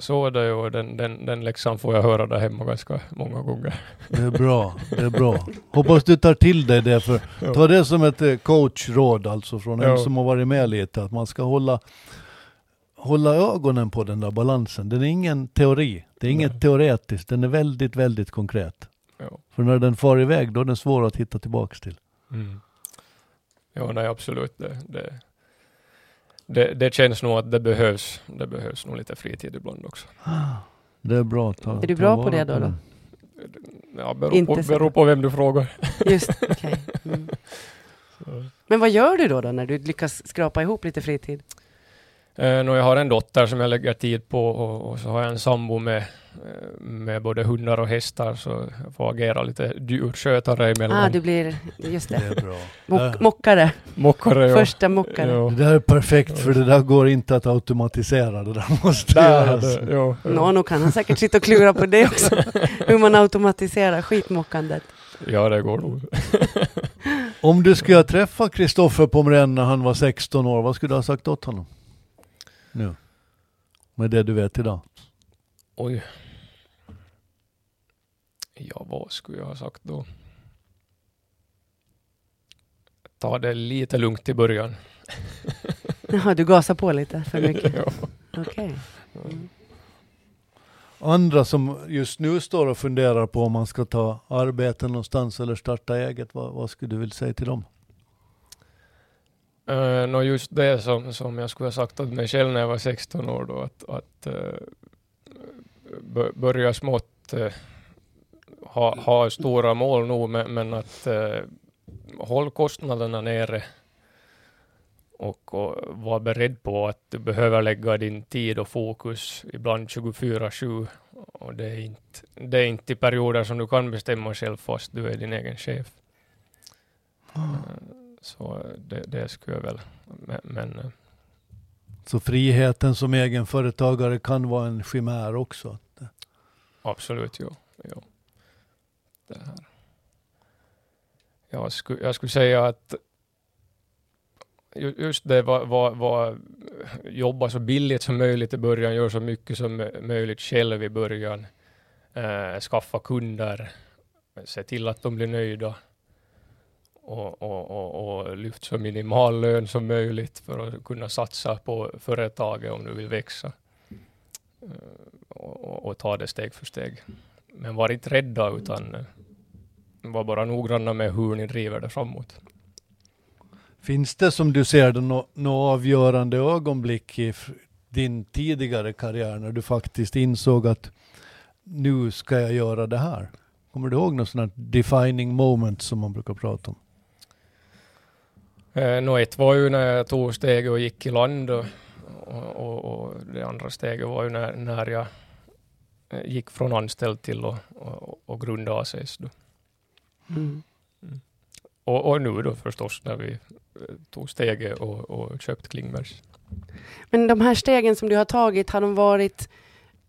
Så är det ju och den, den, den läxan får jag höra där hemma ganska många gånger. Det är bra, det är bra. Hoppas du tar till dig det, för ta det som ett eh, coachråd alltså från en som har varit med lite, att man ska hålla, hålla ögonen på den där balansen. Den är ingen teori, det är inget Nej. teoretiskt, den är väldigt, väldigt konkret. Ja. För när den far iväg, då är den svår att hitta tillbaks till. Mm. Ja, nej absolut. Det, det, det, det känns nog att det behövs. Det behövs nog lite fritid ibland också. Det är bra. Ta, Är du ta bra på det då, då? Ja, beror, Inte på, beror på vem du frågar. Just, okej. Mm. Men vad gör du då, då när du lyckas skrapa ihop lite fritid? Eh, jag har en dotter som jag lägger tid på och, och så har jag en sambo med, med både hundar och hästar så jag får agera lite djurskötare emellan. Ah, du blir, just Det det, är bra. Mock, Där. mockare. Mockare, ja. Första mockare. Ja. Det där är perfekt, för det där går inte att automatisera. Det där måste Där, göras. det, ja, ja. Nå, nu kan han säkert sitta och klura på det också. Hur man automatiserar skitmockandet. ja, det går nog. Om du skulle ha träffat Kristoffer Pomren när han var 16 år, vad skulle du ha sagt åt honom? Nu. Med det du vet idag. Oj. Ja, vad skulle jag ha sagt då? Ta det lite lugnt i början. Jaha, du gasar på lite för mycket. ja. Okej. Mm. Andra som just nu står och funderar på om man ska ta arbete någonstans eller starta eget, vad, vad skulle du vilja säga till dem? Uh, nå just det som, som jag skulle ha sagt åt mig själv när jag var 16 år då, att, att uh, börja smått, uh, ha, ha stora mål nog, men, men att uh, håll kostnaderna nere och, och var beredd på att du behöver lägga din tid och fokus ibland 24-7 och det är, inte, det är inte i perioder som du kan bestämma själv fast du är din egen chef. Eh, Så det, det skulle jag väl, men, men eh, Så friheten som egenföretagare kan vara en chimär också. absolut, jo. jo. Det här. jag, skulle, jag skulle säga att just det var, var, var jobba så billigt som möjligt i början, Gör så mycket som möjligt själv i början, eh, skaffa kunder, se till att de blir nöjda och, och, och, och lyft så minimal lön som möjligt för att kunna satsa på företaget om du vill växa. Eh, och, och, och ta det steg för steg. Men var inte rädda utan eh, var bara noggranna med hur ni driver det framåt. Finns det som du ser det något nå avgörande ögonblick i din tidigare karriär när du faktiskt insåg att nu ska jag göra det här? Kommer du ihåg något sånt defining moment som man brukar prata om? Eh, nå ett var ju när jag tog steget och gick i land och, och, och, det andra steget var ju när, när jag gick från anställd till att och, och grunda ACS. Då. Mm. Och, och nu då förstås när vi eh, tog steget och, och köpt Klingbergs. Men de här stegen som du har tagit, har de varit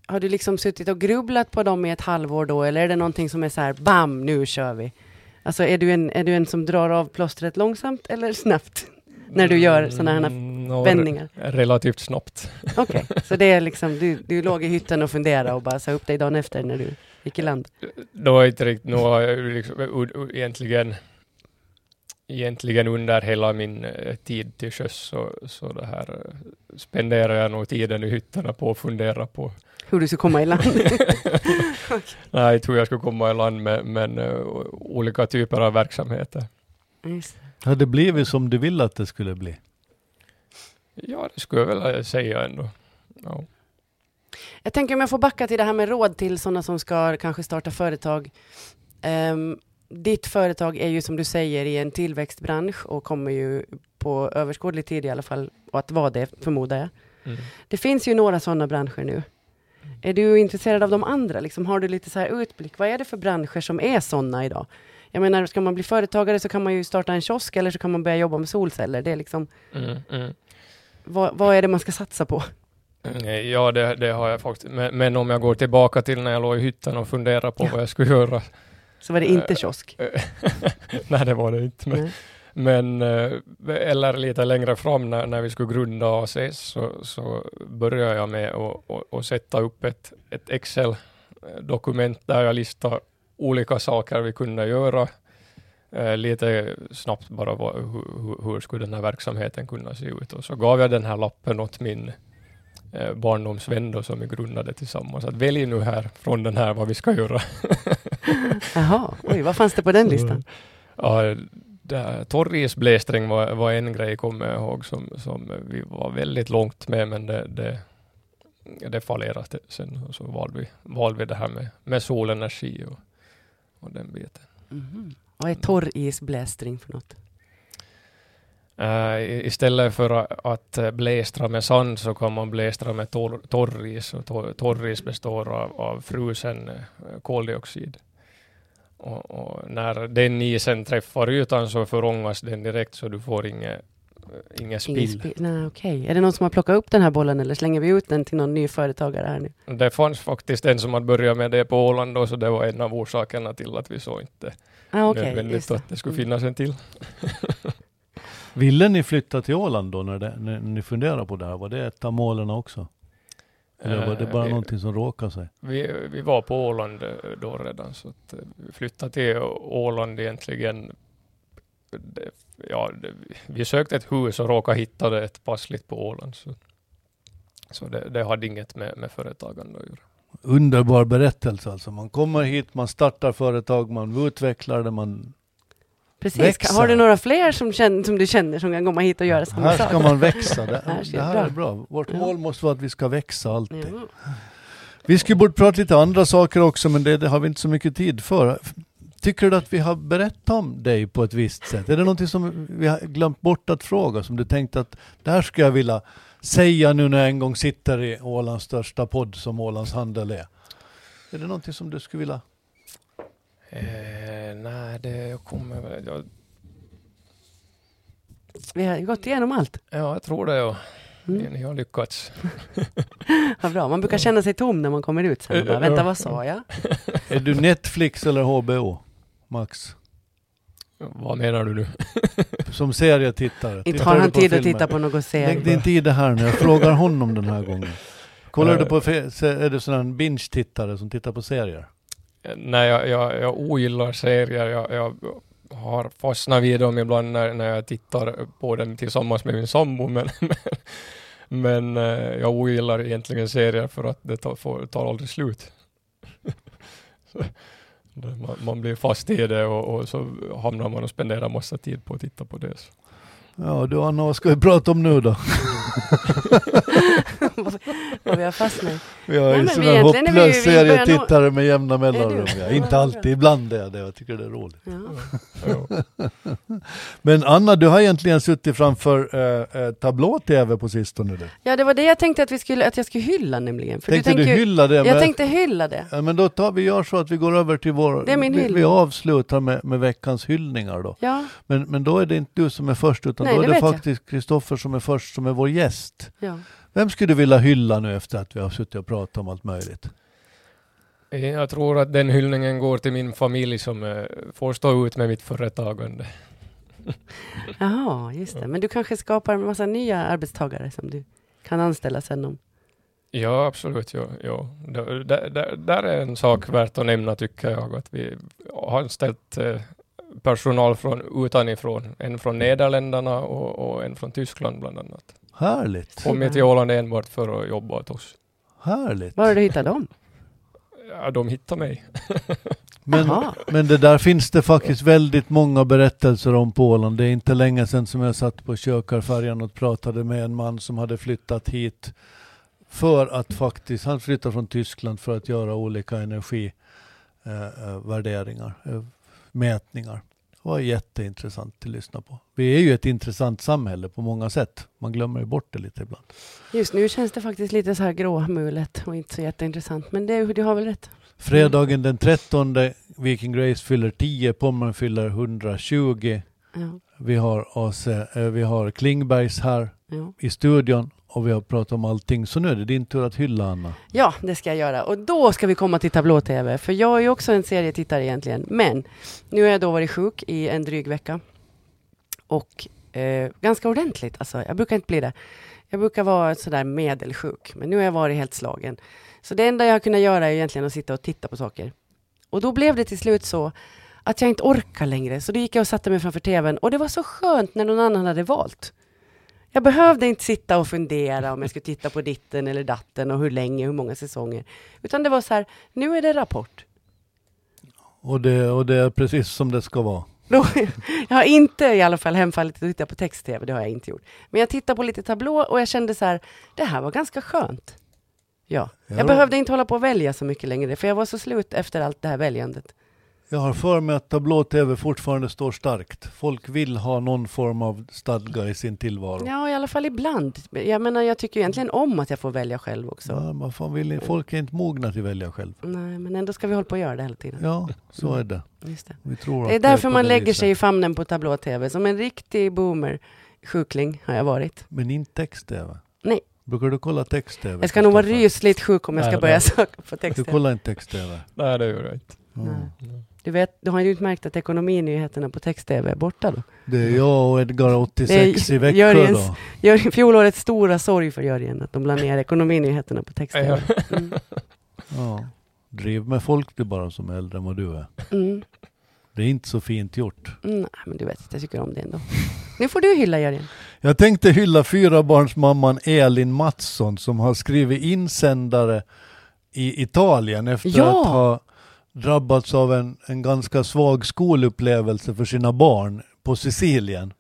har du liksom suttit och grubblat på dem i ett halvår då, eller är det någonting som är så här, bam, nu kör vi? Alltså är du en, är du en som drar av plåstret långsamt eller snabbt? När du gör såna här Nå, vändningar? Relativt snabbt. Okej, så det är liksom, du, du låg i hytten och funderade och bara sa upp dig dagen efter när du gick i land? Då är inte riktigt, nu har jag ju liksom, egentligen, egentligen under hela min eh, tid till sjöss så, så det här eh, spenderar jag nog tiden i hytterna på att fundera på. Hur du ska komma i land? Nej, jag tror jag ska komma i land med, men eh, olika typer av verksamheter. Just. Har det blivit som du ville att det skulle bli? Ja, det skulle jag väl säga ändå. Ja. Jag tänker om jag får backa till det här med råd till sådana som ska kanske starta företag. Ehm, ditt företag är ju som du säger i en tillväxtbransch och kommer ju på överskådlig tid i alla fall och att vara det förmodar jag. Mm. Det finns ju några sådana branscher nu. Är du intresserad av de andra? Liksom, har du lite så här utblick? Vad är det för branscher som är sådana idag? Jag menar, ska man bli företagare så kan man ju starta en kiosk eller så kan man börja jobba med solceller. Det är liksom, Mm, mm. Vad, vad är det man ska satsa på? Nej, Ja, det, det har jag faktiskt. Men, men om jag går tillbaka till när jag låg i hytten och funderade på vad jag skulle göra. Så var det inte Eh, kiosk. Nej, det var det inte. Men, men eh, eller lite längre fram när, när vi skulle grunda ACS så, så började jag med att att- att sätta upp ett, ett Excel-dokument där jag listade olika saker vi kunde göra. Eh, lite snabbt bara vad, hur, hur- skulle den här verksamheten kunna se ut. Och så gav jag den här lappen åt min eh, barndomsvän då, som vi grundade tillsammans. Att välj nu här från den här vad vi ska göra. Jaha, oj, vad fanns det på den listan? Ja, torrisblästring var, var en grej, kommer jag ihåg, som, som vi var väldigt långt med, men det, det, det fallerade sen. Och så valde vi, valde vi det här med, med solenergi och, och den biten. Mhm. Vad är torrisblästring för något? Uh, istället för att blästra med sand så kan man blästra med torr, torris. Och tor, torris består av, av frusen eh, koldioxid. Och, och när den isen träffar ytan så förångas den direkt så du får inget, eh, Ingen spill. spi- Nej, okej. Är det någon som har plockat upp den här bollen eller slänger vi ut den till någon ny företagare här nu? Det fanns faktiskt en som hade börjat med det på Åland då, så det var en av orsakerna till att vi såg inte Ah, okej, nödvändigt att det skulle Mm. finnas en till. Ville ni flytta till Åland då när, det, när ni funderade på det här? Var det ett av målen också? Eller var det Eh, bara vi- någonting som råkade sig? Vi, vi var på Åland eh, då redan, så att eh, vi flyttade till Åland egentligen. Det, ja, det, vi sökte ett hus och råkade hitta det ett passligt på Åland. Så, så det, det hade inget med, med företagande att göra. Underbar berättelse alltså. Man kommer hit, man startar företag, man utvecklar det, man... Precis. Växa. Har du några fler som, känner, som du känner som kan komma hit och göra samma Här sak? ska man växa. Det, Här det här bra. är bra. Vårt mål måste vara att vi ska växa alltid. Vi skulle borde prata lite andra saker också, men det, det har vi inte så mycket tid för. Tycker du att vi har berättat om dig på ett visst sätt? Är det någonting som vi har glömt bort att fråga, som du tänkte att det här skulle jag vilja säga nu när jag en gång sitter i Ålands största podd som Ålands Handel är? Är det någonting som du skulle vilja... Eh, nej, det kommer väl... Ja, Vi har gått igenom allt. ja, jag tror det. Ja. Ni, Mm. ni har lyckats. Vad bra. Man brukar känna sig tom när man kommer ut sen bara, vänta vad sa jag? Är du Netflix eller HBO? Max? Vad menar du nu? Som serietittare. Inte Tittar har han på tid att titta på något Lägg serie. inte i det här nu, jag frågar honom den här gången. Kollar du på, fe- se- är du sån här binge-tittare som tittar på serier? Nej, jag, jag, jag ogillar serier. Jag, jag har fastnat vid dem ibland när, när jag tittar på dem tillsammans med min sambo. Men, men, men eh, jag ogillar egentligen serier för att det tar, får, tar aldrig slut. Man, man blir fast i det och, och så hamnar man och spenderar massa tid på att titta på det. Så. Ja du Anna, vad ska vi prata om nu då? Vad vi har fastnat i. Jag Nej, är men sån vi här egentligen är vi- hopplös vi serietittare med jämna mellanrum. du? Ja. Inte alltid, ibland är jag det. Jag tycker det är roligt. Ja. Men Anna, du har egentligen suttit framför äh, äh, tablå-tv på sistone. Du. ja, det var det jag tänkte att, vi skulle, att jag skulle hylla nämligen. För Tänkte du, tänker ju- hylla det? Jag men- tänkte hylla det. Ja, men då tar vi gör så att vi går över till vår... Det är min vi, hyllning. vi avslutar med, med veckans hyllningar då. Ja, Men, men då är det inte du som är först utan Nej, då är det det faktiskt Kristoffer som är först som är vår gäst. ja. Vem skulle du vilja hylla nu efter att vi har suttit och pratat om allt möjligt? Jag tror att den hyllningen går till min familj som eh, får stå ut med mitt företagande. Jaha, just det. Men du kanske skapar en massa nya arbetstagare som du kan anställa sen om... Ja, absolut. Ja, ja. Där är en sak värt att nämna tycker jag. Att vi har anställt eh, personal från utanifrån. En från Nederländerna och, och en från Tyskland bland annat. Härligt, Kommit till Åland enbart för att jobba åt oss. härligt. Var har du hittat dem? Ja, de hittar mig. Men, men det där finns det faktiskt väldigt många berättelser om på Åland. Det är inte länge sedan som jag satt på kökarfärjan och pratade med en man som hade flyttat hit för att faktiskt, han flyttade från Tyskland för att göra olika energivärderingar, värderingar, eh, mätningar. Det var jätteintressant att lyssna på. Vi är ju ett intressant samhälle på många sätt. Man glömmer ju bort det lite ibland. Just nu känns det faktiskt lite så här gråmulet och inte så jätteintressant. Men det, du har väl rätt? Fredagen den 13, Viking Grace fyller 10, Pommern fyller 120. Ja, Vi har, AC, eh, vi har Klingbergs här i studion och vi har pratat om allting. Så nu är det din tur att hylla Anna. ja, det ska jag göra. Och då ska vi komma till tablå-tv. För jag är ju också en serietittare egentligen. Men nu har jag då varit sjuk i en dryg vecka. Och eh, ganska ordentligt. Alltså, jag brukar inte bli det. Jag brukar vara sådär medelsjuk. Men nu har jag varit helt slagen. Så det enda jag har kunnat göra är egentligen att sitta och titta på saker. Och då blev det till slut så att jag inte orkar längre. Så då gick jag och satte mig framför tvn. Och det var så skönt när någon annan hade valt. Jag behövde inte sitta och fundera om jag skulle titta på ditten eller datten och hur länge, hur många säsonger. Utan det var så här, nu är det Rapport. Och det, och det är precis som det ska vara. Då, jag har inte i alla fall hemfallit att titta på text-tv, det har jag inte gjort. Men jag tittade på lite tablå och jag kände så här, det här var ganska skönt. Ja, Ja. jag behövde inte hålla på och välja så mycket längre, för jag var så slut efter allt det här väljandet. Jag har för mig att tablå-tv fortfarande står starkt. Folk vill ha någon form av stadga i sin tillvaro. Ja, i alla fall ibland. Jag menar, jag tycker egentligen om att jag får välja själv också. Ja, vad fan vill, folk är inte mogna till att välja själv. Nej, men ändå ska vi hålla på och göra det hela tiden. Ja, så är det. Just det. Vi tror Det är att därför på man det lägger viset. sig i famnen på tablå-tv. Som en riktig boomer. Sjukling har jag varit. Men inte text-tv? Nej. Brukar du kolla text-tv? Jag ska nog vara rysligt sjuk om jag ska Nej, börja nej. söka på Du text-tv. kollar inte text-tv? Nej, det gör jag inte. Ja. Du, vet, du har ju inte märkt att ekonominyheterna på text-tv är borta då? Det är jag och Edgar 86 Det är i Växjö Jörgens- då. Jör- Fjolårets stora sorg för Jörgen, att de la ner ekonominyheterna på text-tv. Mm. Ja. Driv med folk du bara som är äldre än vad du är. Mm. Det är inte så fint gjort. Mm, Nej, men du vet, jag tycker om det ändå. Nu får du hylla Jörgen. Jag tänkte hylla fyrabarnsmamman Elin Mattsson som har skrivit insändare i Italien efter Ja. att ha drabbats av en, en ganska svag skolupplevelse för sina barn på Sicilien.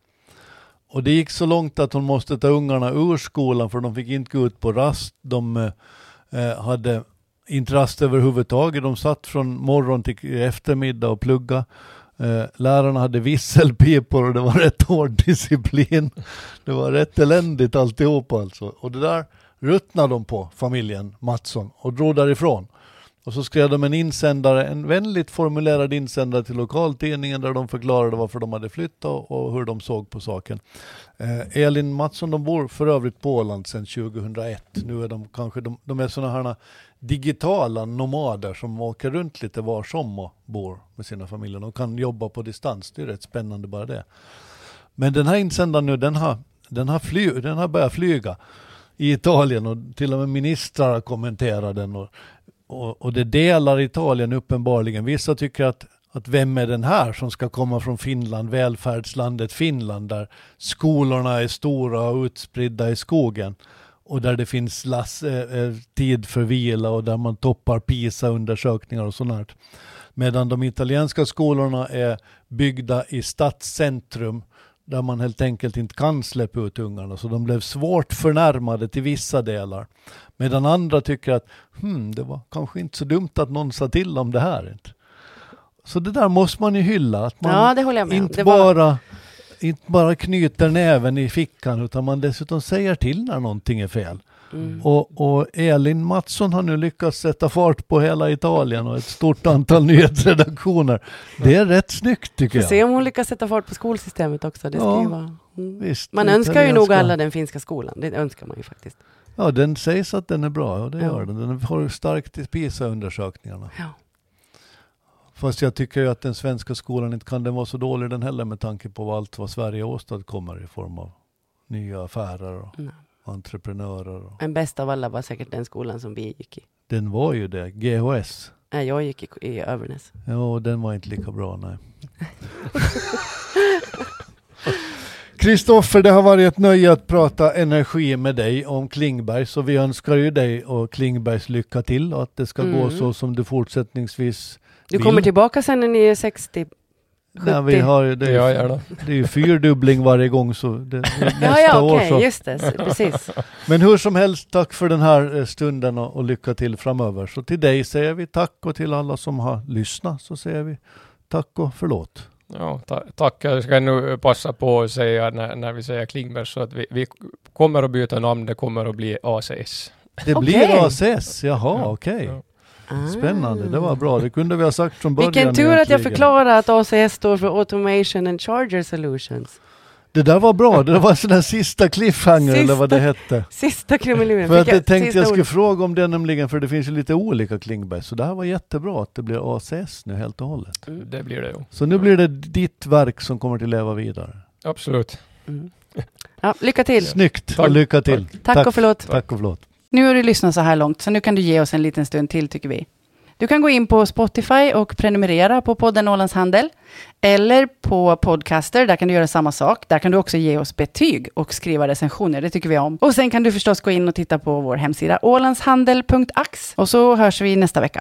Och det gick så långt att hon måste ta ungarna ur skolan för de fick inte gå ut på rast. De eh, hade inte rast överhuvudtaget. De satt från morgon till eftermiddag och plugga. Eh, lärarna hade visselpipor och det var rätt hård disciplin. Det var rätt eländigt alltihop alltså. Och det där ruttnade de på, familjen Mattsson, och drog därifrån. Och så skrev de en insändare, en vänligt formulerad insändare till lokaltidningen där de förklarade varför de hade flyttat och, hur de såg på saken. Eh, Elin Mattsson, de bor för övrigt på Åland sedan 2001. Nu är de kanske, de, de är sådana här digitala nomader som åker runt lite var som och bor med sina familjer. De kan jobba på distans, det är rätt spännande bara det. Men den här insändaren nu, den har, den har, fly, den har börjat flyga i Italien och till och med ministrar kommenterar den. Och, och, och det delar Italien uppenbarligen. Vissa tycker att att vem är den här som ska komma från Finland, välfärdslandet Finland, där skolorna är stora och utspridda i skogen och där det finns lass, eh, eh tid för vila och där man toppar PISA-undersökningar och sånt. Medan de italienska skolorna är byggda i stadscentrum där man helt enkelt inte kan släppa ut ungarna, så de blev svårt förnärmade till vissa delar. Medan andra tycker att hmm, det var kanske inte så dumt att någon sa till om det här. Inte. Så det där måste man ju hylla, att man Ja, inte, var- bara, inte bara knyter näven i fickan utan man dessutom säger till när någonting är fel. Mm. Och, och Elin Mattsson har nu lyckats sätta fart på hela Italien och ett stort antal nyhetsredaktioner. Det är rätt snyggt tycker Får se jag. om hon lyckas sätta fart på skolsystemet också. Det ska Ja, vara... Mm. Visst, Man önskar ju nog alla den finska skolan. Det önskar man ju faktiskt. Ja, den sägs att den är bra och det Ja. gör den. Den har starkt i PISA-undersökningarna. Ja. Fast jag tycker ju att den svenska skolan inte kan den vara så dålig den heller med tanke på allt vad Sverige åstadkommer i form av nya affärer och Nej. Entreprenörer. Och. Men bäst av alla var säkert den skolan som vi gick i. Den var ju det, GHS. Nej, jag gick i, i Övernäs. Ja, och den var inte lika bra, nej. Kristoffer, det har varit ett nöje att prata energi med dig om Klingberg, så vi önskar ju dig och Klingbergs lycka till och att det ska gå Mm. så som du fortsättningsvis Du vill. kommer tillbaka sen när ni är 60? 70? Nej, vi har, det, är, Ja, ju- gärna. det är ju fyrdubbling varje gång, så det, nästa Ja, ja, år så. just det. Precis. Men hur som helst, tack för den här eh, stunden och, och lycka till framöver. Så till dig säger vi tack och till alla som har lyssnat så säger vi tack och förlåt. Ja, ta, tack. Jag ska nu passa på att säga när, när vi säger Klingberg så att vi, vi kommer att byta namn. Det kommer att bli ACS. Det blir ACS, jaha Ja. okej. Ja. Spännande, det var bra. Det kunde vi ha sagt från början. Vilken tur att jag förklarar att ACS står för Automation and Charger Solutions. Det där var bra, det där var en sån där sista cliffhanger eller vad det Sista- hette. Sista krumeluren. För att Fick jag tänkte sista jag skulle ordet? fråga om det nämligen, för det finns ju lite olika Klingberg. Så det här var jättebra att det blir ACS nu helt och hållet. Mm. Det blir det ju. Så nu blir det ditt verk som kommer att leva vidare. Absolut. Mm. Ja, lycka till. Snyggt Tack. och lycka till. Tack, och förlåt. Tack och förlåt. Nu har du lyssnat så här långt, så nu kan du ge oss en liten stund till tycker vi. Du kan gå in på Spotify och prenumerera på podden Ålands Handel. Eller på Podcaster, där kan du göra samma sak. Där kan du också ge oss betyg och skriva recensioner, det tycker vi om. Och sen kan du förstås gå in och titta på vår hemsida ålandshandel.ax. Och så hörs vi nästa vecka.